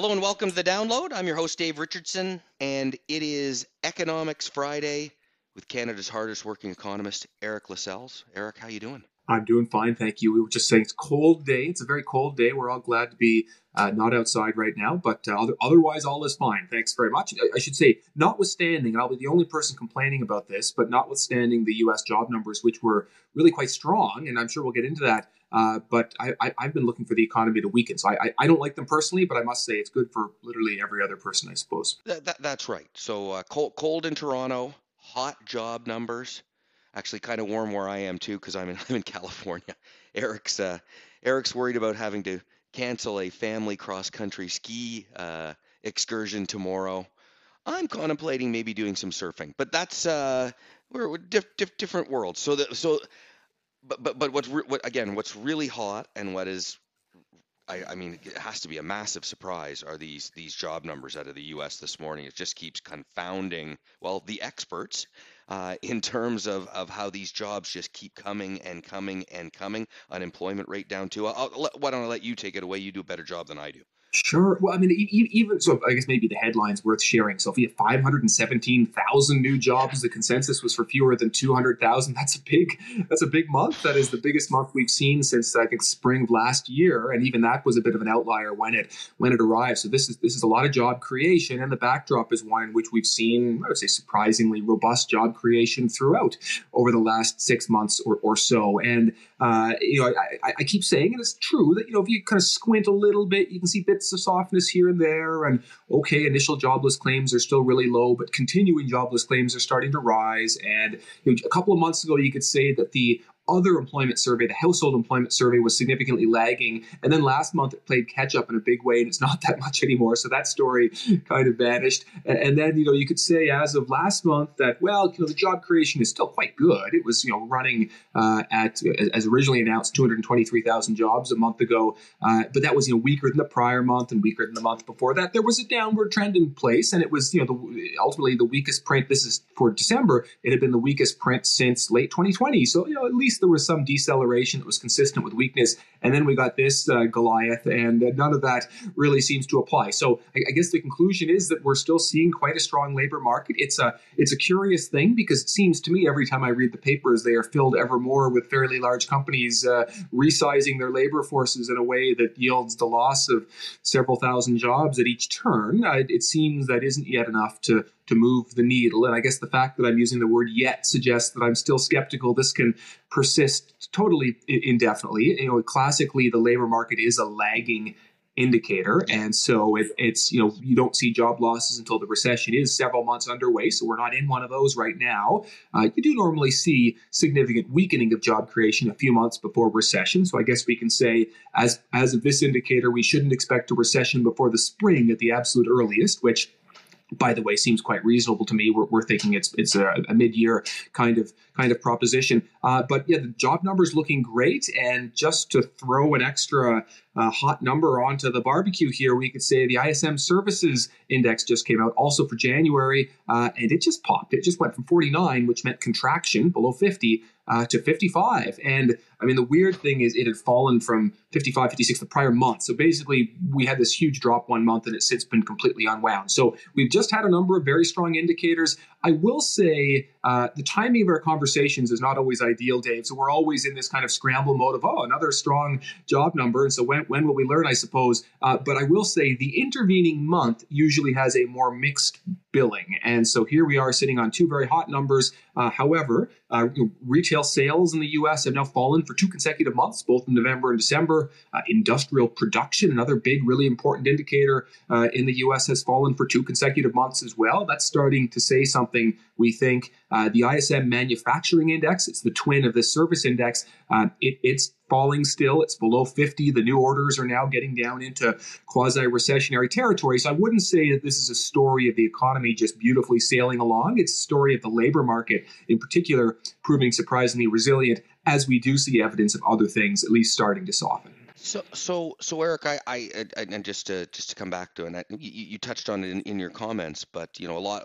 Hello and welcome to the download. I'm your host Dave Richardson, and it is Economics Friday with Canada's hardest working economist, Eric Lascelles. Eric, how you doing? I'm doing fine, thank you. We were just saying it's cold day. It's a very cold day. We're all glad to be uh, not outside right now, but uh, other, otherwise all is fine. Thanks very much. I, I, should say, notwithstanding, I'll be the only person complaining about this, but notwithstanding the U.S. job numbers, which were really quite strong, and I'm sure we'll get into that. Uh, but I, have been looking for the economy to weaken. So I, I, don't like them personally, but I must say it's good for literally every other person, I suppose. That, that, that's right. So uh, cold, cold in Toronto, hot job numbers actually kind of warm where I am too because I'm in, I'm in California. Eric's uh, Eric's worried about having to cancel a family cross country ski uh, excursion tomorrow. I'm contemplating maybe doing some surfing, but that's uh, we're diff, diff, different worlds. So the, so but but but what's re- what again? What's really hot and what is I, I, mean, it has to be a massive surprise. Are these these job numbers out of the U.S. this morning? It just keeps confounding well the experts uh, in terms of, of how these jobs just keep coming and coming and coming. Unemployment rate down too. I'll, I'll, why don't I let you take it away? You do a better job than I do. Sure. Well, I mean, even so, I guess maybe the headline's worth sharing. So if you have 517,000 new jobs, the consensus was for fewer than 200,000. That's a big, that's a big month. That is the biggest month we've seen since I think spring of last year, and even that was a bit of an outlier when it when it arrived. So this is this is a lot of job creation, and the backdrop is one in which we've seen, I would say, surprisingly robust job creation throughout over the last six months or, or so. And uh, you know, I, I keep saying, and it's true that you know if you kind of squint a little bit, you can see bits bits of softness here and there. And okay, initial jobless claims are still really low, but continuing jobless claims are starting to rise. And you know, a couple of months ago, you could say that the other employment survey, the household employment survey, was significantly lagging. And then last month it played catch up in a big way, and it's not that much anymore. So that story kind of vanished. And then, you know, you could say as of last month that, well, you know, the job creation is still quite good. It was, you know, running uh, at, as originally announced, 223,000 jobs a month ago. Uh, but that was, you know, weaker than the prior month and weaker than the month before that. There was a downward trend in place, and it was, you know, the, ultimately the weakest print. This is for December. It had been the weakest print since late 2020. So, you know, at least there was some deceleration that was consistent with weakness. And then we got this uh, Goliath, and uh, none of that really seems to apply. So I, I, guess the conclusion is that we're still seeing quite a strong labor market. It's a it's a curious thing because it seems to me every time I read the papers, they are filled ever more with fairly large companies uh, resizing their labor forces in a way that yields the loss of several thousand jobs at each turn. Uh, it seems that isn't yet enough to to move the needle. And I guess the fact that I'm using the word yet suggests that I'm still skeptical this can persist totally indefinitely. You know, classically, the labor market is a lagging indicator. And so it, it's, you know, you don't see job losses until the recession is several months underway. So we're not in one of those right now. Uh, you do normally see significant weakening of job creation a few months before recession. So I guess we can say, as, as of this indicator, we shouldn't expect a recession before the spring at the absolute earliest, which by the way, seems quite reasonable to me. We're, we're thinking it's it's a, a mid-year kind of kind of proposition. Uh, but yeah, the job numbers looking great. And just to throw an extra uh, hot number onto the barbecue here, we could say the ISM Services Index just came out also for January, uh, and it just popped. It just went from 49, which meant contraction below 50, uh, to 55. And I mean, the weird thing is it had fallen from 55, 56 the prior month. So basically, we had this huge drop one month and it's since been completely unwound. So we've just had a number of very strong indicators. I will say uh, the timing of our conversations is not always ideal, Dave. So we're always in this kind of scramble mode of, oh, another strong job number. And so when, when will we learn, I suppose? Uh, but I will say the intervening month usually has a more mixed billing. And so here we are sitting on two very hot numbers. Uh, however, uh, retail sales in the US have now fallen for two consecutive months, both in November and December. Uh, industrial production, another big, really important indicator uh, in the US, has fallen for two consecutive months as well. That's starting to say something, we think. Uh, the ISM Manufacturing Index, it's the twin of the service index, uh, it, it's falling still. It's below 50. The new orders are now getting down into quasi recessionary territory. So I wouldn't say that this is a story of the economy just beautifully sailing along. It's a story of the labor market, in particular, proving surprisingly resilient as we do see evidence of other things at least starting to soften. So, so, so, Eric, I, I, and just to just to come back to and you, you touched on it in, in your comments, but you know, a lot.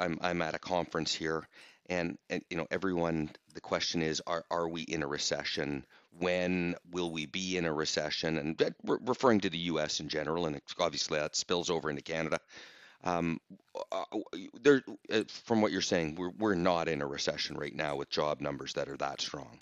I'm I'm at a conference here, and and you know, everyone. The question is, are are we in a recession? When will we be in a recession? And we're referring to the U.S. in general, and obviously that spills over into Canada. Um, uh, there, uh, from what you're saying, we're we're not in a recession right now with job numbers that are that strong.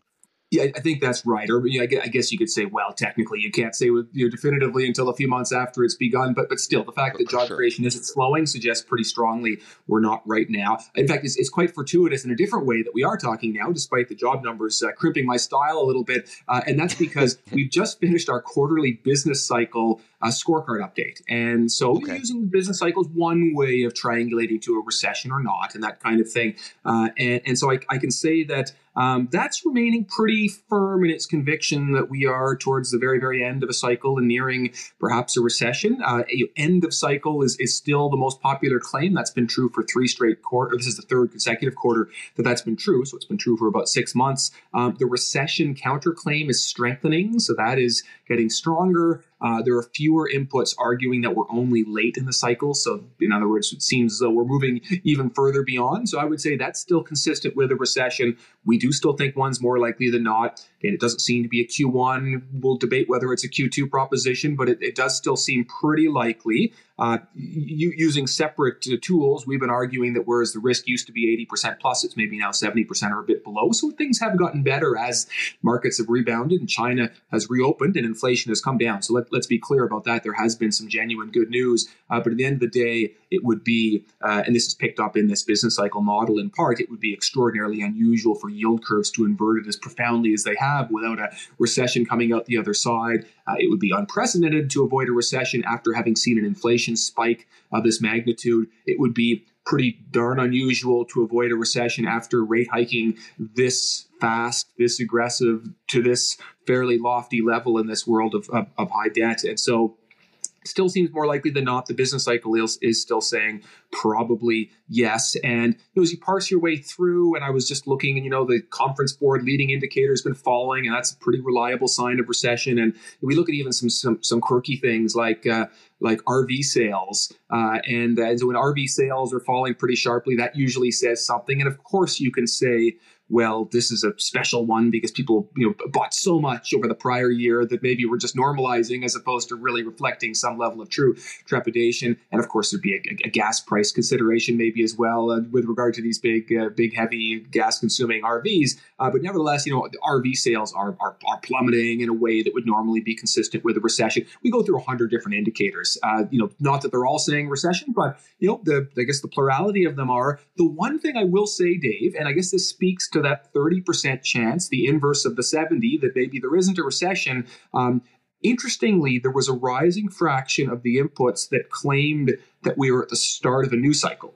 Yeah, I think that's right. Or I guess you could say, well, technically, you can't say with you know, definitively until a few months after it's begun. But but still, the fact that job sure. creation isn't slowing suggests pretty strongly we're not right now. In fact, it's, it's quite fortuitous in a different way that we are talking now, despite the job numbers uh, crimping my style a little bit. Uh, and that's because we've just finished our quarterly business cycle uh, scorecard update. And so okay. using the business cycle is one way of triangulating to a recession or not, and that kind of thing. Uh, and, and so I, I can say that um, that's remaining pretty firm in its conviction that we are towards the very, very end of a cycle and nearing perhaps a recession. Uh, end of cycle is, is still the most popular claim. That's been true for three straight quarters. This is the third consecutive quarter that that's been true. So it's been true for about six months. Um, the recession counterclaim is strengthening. So that is getting stronger. Uh, there are fewer inputs arguing that we're only late in the cycle. So, in other words, it seems as though we're moving even further beyond. So, I would say that's still consistent with a recession. We do still think one's more likely than not. And it doesn't seem to be a Q1. We'll debate whether it's a Q2 proposition, but it, it does still seem pretty likely. Uh, using separate uh, tools, we've been arguing that whereas the risk used to be 80% plus, it's maybe now 70% or a bit below. So things have gotten better as markets have rebounded and China has reopened and inflation has come down. So let, us be clear about that. There has been some genuine good news. Uh, but at the end of the day, it would be, uh, and this is picked up in this business cycle model in part, it would be extraordinarily unusual for yield curves to invert it as profoundly as they have without a recession coming out the other side. Uh, it would be unprecedented to avoid a recession after having seen an inflation spike of this magnitude. It would be pretty darn unusual to avoid a recession after rate hiking this fast, this aggressive to this fairly lofty level in this world of, of, of high debt. And so still seems more likely than not the business cycle is, is still saying probably yes. And you know, as you parse your way through and i was just looking and you know the conference board leading indicator has been falling and that's a pretty reliable sign of recession. And we look at even some some, some quirky things like uh, like rv sales. Uh, and, and so when rv sales are falling pretty sharply that usually says something. And of course you can say well, this is a special one because people you know bought so much over the prior year that maybe we're just normalizing as opposed to really reflecting some level of true trepidation. And of course, there'd be a, a gas price consideration maybe as well uh, with regard to these big, uh, big, heavy gas-consuming RVs. Uh, but nevertheless, you know, RV sales are, are, are plummeting in a way that would normally be consistent with a recession. We go through a hundred different indicators. Uh, you know, not that they're all saying recession, but you know, the I guess the plurality of them are. The one thing I will say, Dave, and I guess this speaks to that 30% chance, the inverse of the 70, that maybe there isn't a recession. Um, interestingly, there was a rising fraction of the inputs that claimed that we were at the start of a new cycle.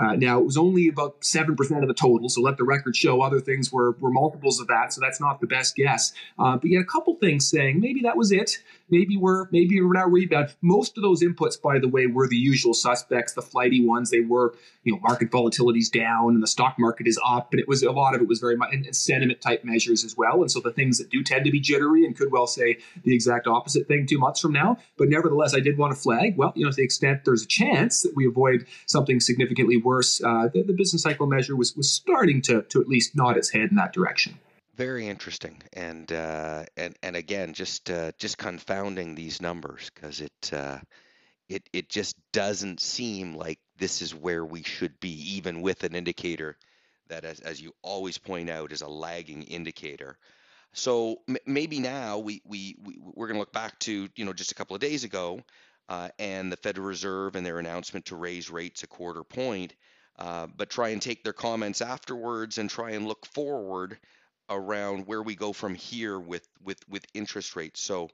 Uh, now, it was only about 7% of the total, so let the record show other things were, were multiples of that, so that's not the best guess. Uh, but yet, a couple things saying maybe that was it. Maybe we're maybe we're now rebound. Most of those inputs, by the way, were the usual suspects, the flighty ones. They were, you know, market volatility's down and the stock market is up, and it was a lot of it was very much sentiment type measures as well. And so the things that do tend to be jittery and could well say the exact opposite thing two months from now. But nevertheless, I did want to flag. Well, you know, to the extent there's a chance that we avoid something significantly worse, uh, the, the business cycle measure was was starting to to at least nod its head in that direction very interesting and uh, and and again just uh, just confounding these numbers because it uh, it it just doesn't seem like this is where we should be even with an indicator that as, as you always point out is a lagging indicator. So m- maybe now we, we, we we're going to look back to you know just a couple of days ago uh, and the Federal Reserve and their announcement to raise rates a quarter point uh, but try and take their comments afterwards and try and look forward around where we go from here with with with interest rates. So,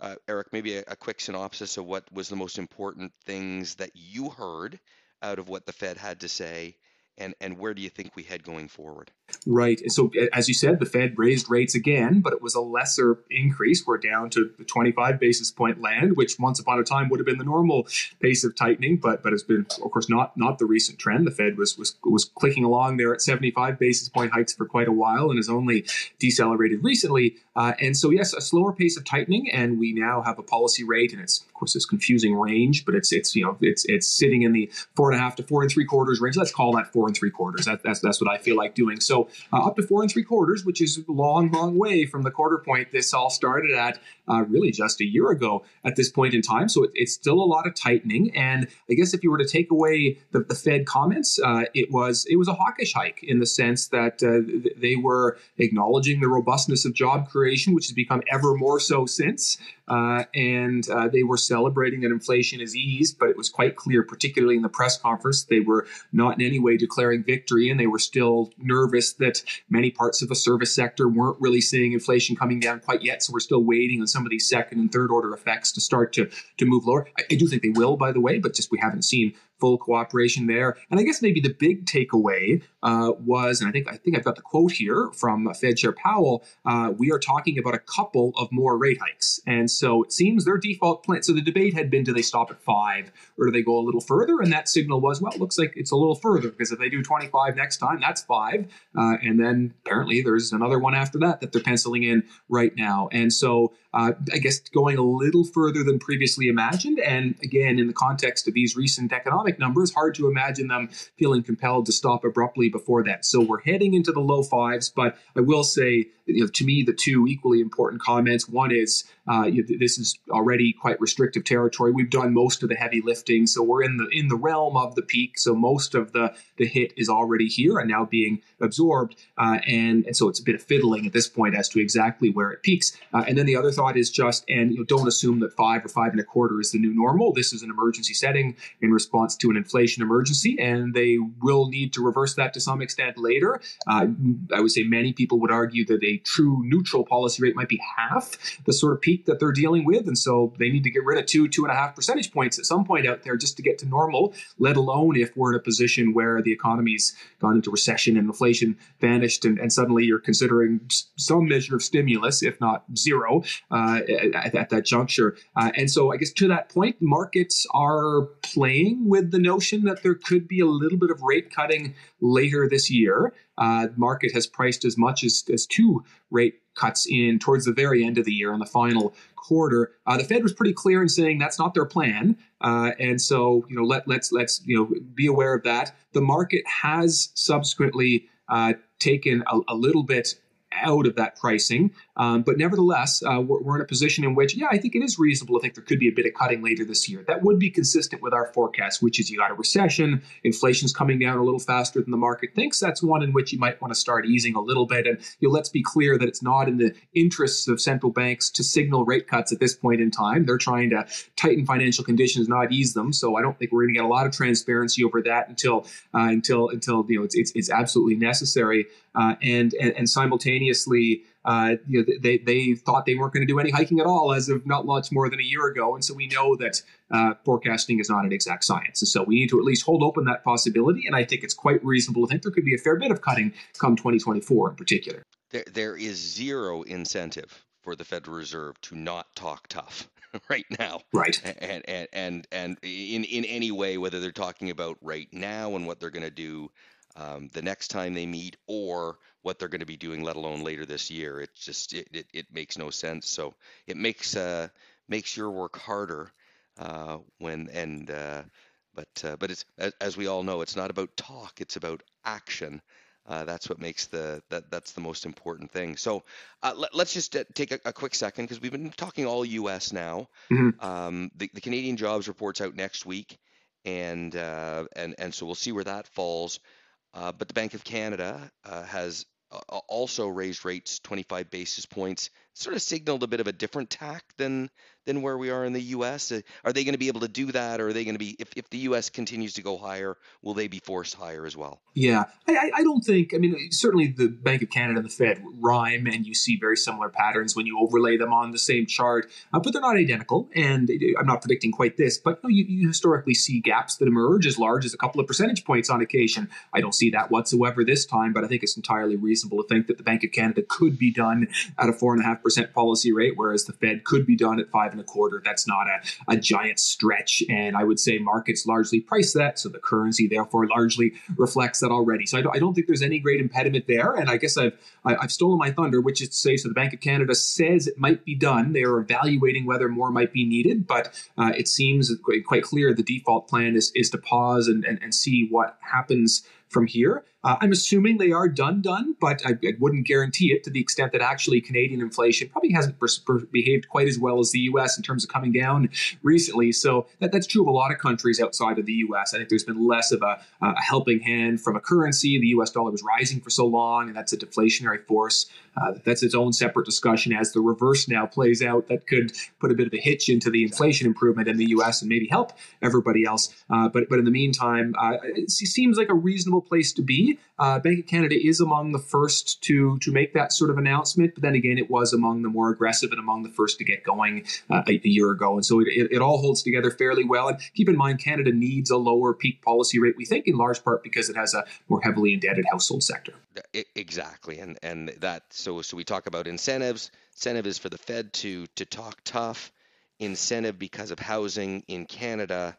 uh, Eric, maybe a, a, quick synopsis of what was the most important things that you heard out of what the Fed had to say and and where do you think we head going forward? Right. So as you said, the Fed raised rates again, but it was a lesser increase. We're down to the 25 basis point land, which once upon a time would have been the normal pace of tightening, but but has been, of course, not not the recent trend. The Fed was was was clicking along there at 75 basis point hikes for quite a while and has only decelerated recently. Uh, and so yes, a slower pace of tightening, and we now have a policy rate, and it's of course this confusing range, but it's it's you know it's it's sitting in the four and a half to four and three quarters range. Let's call that four and three quarters. That, that's that's what I feel like doing. So uh, up to four and three quarters, which is a long, long way from the quarter point this all started at uh, really just a year ago at this point in time. So it, it's still a lot of tightening. And I guess if you were to take away the, the Fed comments, uh, it was it was a hawkish hike in the sense that uh, they were acknowledging the robustness of job creation, which has become ever more so since. Uh, and uh, they were celebrating that inflation is eased, but it was quite clear, particularly in the press conference, they were not in any way declaring victory, and they were still nervous that many parts of the service sector weren't really seeing inflation coming down quite yet. So we're still waiting on some of these second and third order effects to start to to move lower. I, I do think they will, by the way, but just we haven't seen full cooperation there. And I guess maybe the big takeaway uh, was, and I think I think I've got the quote here from Fed Chair Powell. Uh, we are talking about a couple of more rate hikes, and so it seems their default plan. So the debate had been, do they stop at five or do they go a little further? And that signal was, well, it looks like it's a little further because if they do 25 next time, that's five, uh, and then apparently there's another one after that that they're penciling in right now. And so uh, I guess going a little further than previously imagined. And again, in the context of these recent economic numbers, hard to imagine them feeling compelled to stop abruptly before that. So we're heading into the low fives, but I will say, you know, to me, the two equally important comments. One is uh, you know, this is already quite restrictive territory. We've done most of the heavy lifting, so we're in the in the realm of the peak. So most of the the hit is already here and now being absorbed, uh, and and so it's a bit of fiddling at this point as to exactly where it peaks. Uh, and then the other thought is just, and you know, don't assume that five or five and a quarter is the new normal. This is an emergency setting in response to an inflation emergency, and they will need to reverse that to some extent later. Uh, I would say many people would argue that a true neutral policy rate might be half the sort of peak that they're dealing with, and so they need to get rid of two, two and a half percentage points at some point out there just to get to normal. Let alone if we're in a position where the economy's gone into recession and inflation vanished, and, and suddenly you're considering some measure of stimulus, if not zero, uh, at, at, that juncture. Uh, and so, I guess to that point, markets are playing with the notion that there could be a little bit of rate cutting later this year. Uh, market has priced as much as, as two rate cuts in towards the very end of the year in the final quarter. Uh, the Fed was pretty clear in saying that's not their plan, uh, and so you know let let's let's you know be aware of that. The market has subsequently uh, taken a, a little bit out of that pricing. Um, but nevertheless, uh, we're, we're, in a position in which, yeah, I think it is reasonable to think there could be a bit of cutting later this year. That would be consistent with our forecast, which is you got a recession, inflation's coming down a little faster than the market thinks. That's one in which you might want to start easing a little bit. And you know, let's be clear that it's not in the interests of central banks to signal rate cuts at this point in time. They're trying to tighten financial conditions, not ease them. So I don't think we're going to get a lot of transparency over that until uh, until until you know it's it's, it's absolutely necessary. Uh, and, and, and simultaneously, uh, you know, they they thought they weren't going to do any hiking at all as of not much more than a year ago, and so we know that uh, forecasting is not an exact science, and so we need to at least hold open that possibility. And I think it's quite reasonable to think there could be a fair bit of cutting come 2024 in particular. There, there is zero incentive for the Federal Reserve to not talk tough. right now. Right. And and and and in in any way, whether they're talking about right now and what they're going to do um, the next time they meet or what they're going to be doing, let alone later this year. It just it, it, it makes no sense. So it makes uh, makes your work harder uh, when and uh, but uh, but it's as, we all know, it's not about talk; it's about action. Uh, that's what makes the that that's the most important thing. So uh, let, us just take a, a, quick second because we've been talking all U.S. now. Mm-hmm. Um, the, the Canadian jobs reports out next week, and and and so we'll see where that falls. Uh, but the Bank of Canada uh, has uh, also raised rates 25 basis points, sort of signaled a bit of a different tack than than where we are in the U.S. Uh, are they going to be able to do that, or are they going to be if, if the U.S. continues to go higher, will they be forced higher as well? Yeah, I, I don't think. I mean, certainly the Bank of Canada and the Fed rhyme, and you see very similar patterns when you overlay them on the same chart, uh, but they're not identical. And I'm not predicting quite this, but you, know, you, you historically see gaps that emerge as large as a couple of percentage points on occasion. I don't see that whatsoever this time, but I think it's entirely reasonable to think that the Bank of Canada could be done at a four and a half percent policy rate, whereas the Fed could be done at five and a quarter. That's not a, a giant stretch. And I would say markets largely price that. So the currency, therefore, largely reflects that already. So I don't, I don't think there's any great impediment there. And I guess I've, I, have i have stolen my thunder, which is to say, so the Bank of Canada says it might be done. They are evaluating whether more might be needed. But uh, it seems quite, quite clear the default plan is, is to pause and, and, and see what happens from here. Uh, I'm assuming they are done, done, but I, I, wouldn't guarantee it to the extent that actually Canadian inflation probably hasn't per- per- behaved quite as well as the U.S. in terms of coming down recently. So that, that's true of a lot of countries outside of the U.S. I think there's been less of a, a helping hand from a currency. The U.S. dollar was rising for so long, and that's a deflationary force. Uh, that's its own separate discussion as the reverse now plays out. That could put a bit of a hitch into the inflation improvement in the U.S. and maybe help everybody else. Uh, but but in the meantime, uh, it seems like a reasonable place to be. Uh, Bank of Canada is among the first to to make that sort of announcement, but then again, it was among the more aggressive and among the first to get going uh, a, year ago, and so it, it, it, all holds together fairly well. And keep in mind, Canada needs a lower peak policy rate. We think in large part because it has a more heavily indebted household sector. Exactly, and and that so so we talk about incentives. Incentive is for the Fed to to talk tough. Incentive because of housing in Canada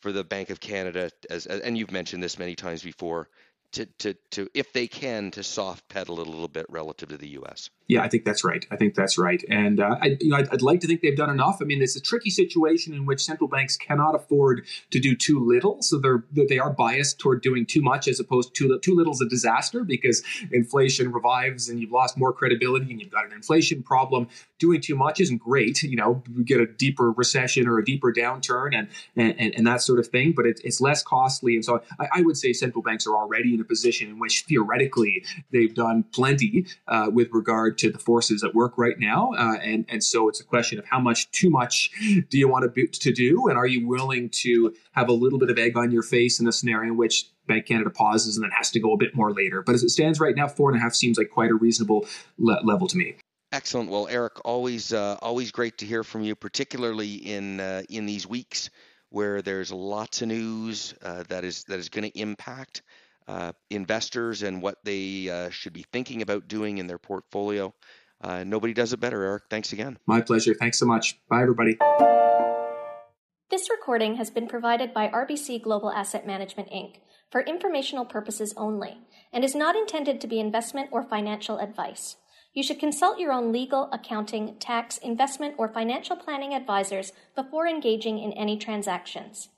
for the Bank of Canada, as and you've mentioned this many times before, to, to, to if they can to soft pedal it a little bit relative to the U.S. Yeah, I think that's right. I think that's right, and uh, I, you know, I'd, I'd, like to think they've done enough. I mean, it's a tricky situation in which central banks cannot afford to do too little, so they're they are biased toward doing too much as opposed to too little is a disaster because inflation revives and you've lost more credibility and you've got an inflation problem. Doing too much isn't great. You know, we get a deeper recession or a deeper downturn and and, and that sort of thing, but it, it's less costly. And so I, I, would say central banks are already in a position in which theoretically they've done plenty uh, with regard to the forces at work right now. Uh, and, and so it's a question of how much too much do you want to, be, to do? And are you willing to have a little bit of egg on your face in a scenario in which Bank Canada pauses and then has to go a bit more later? But as it stands right now, four and a half seems like quite a reasonable le- level to me. Excellent. Well, Eric, always uh, always great to hear from you, particularly in uh, in these weeks where there's lots of news uh, that is that is going to impact uh, investors and what they uh, should be thinking about doing in their portfolio. Uh, nobody does it better, Eric. Thanks again. My pleasure. Thanks so much. Bye, everybody. This recording has been provided by RBC Global Asset Management Inc. for informational purposes only and is not intended to be investment or financial advice. You should consult your own legal, accounting, tax, investment, or financial planning advisors before engaging in any transactions.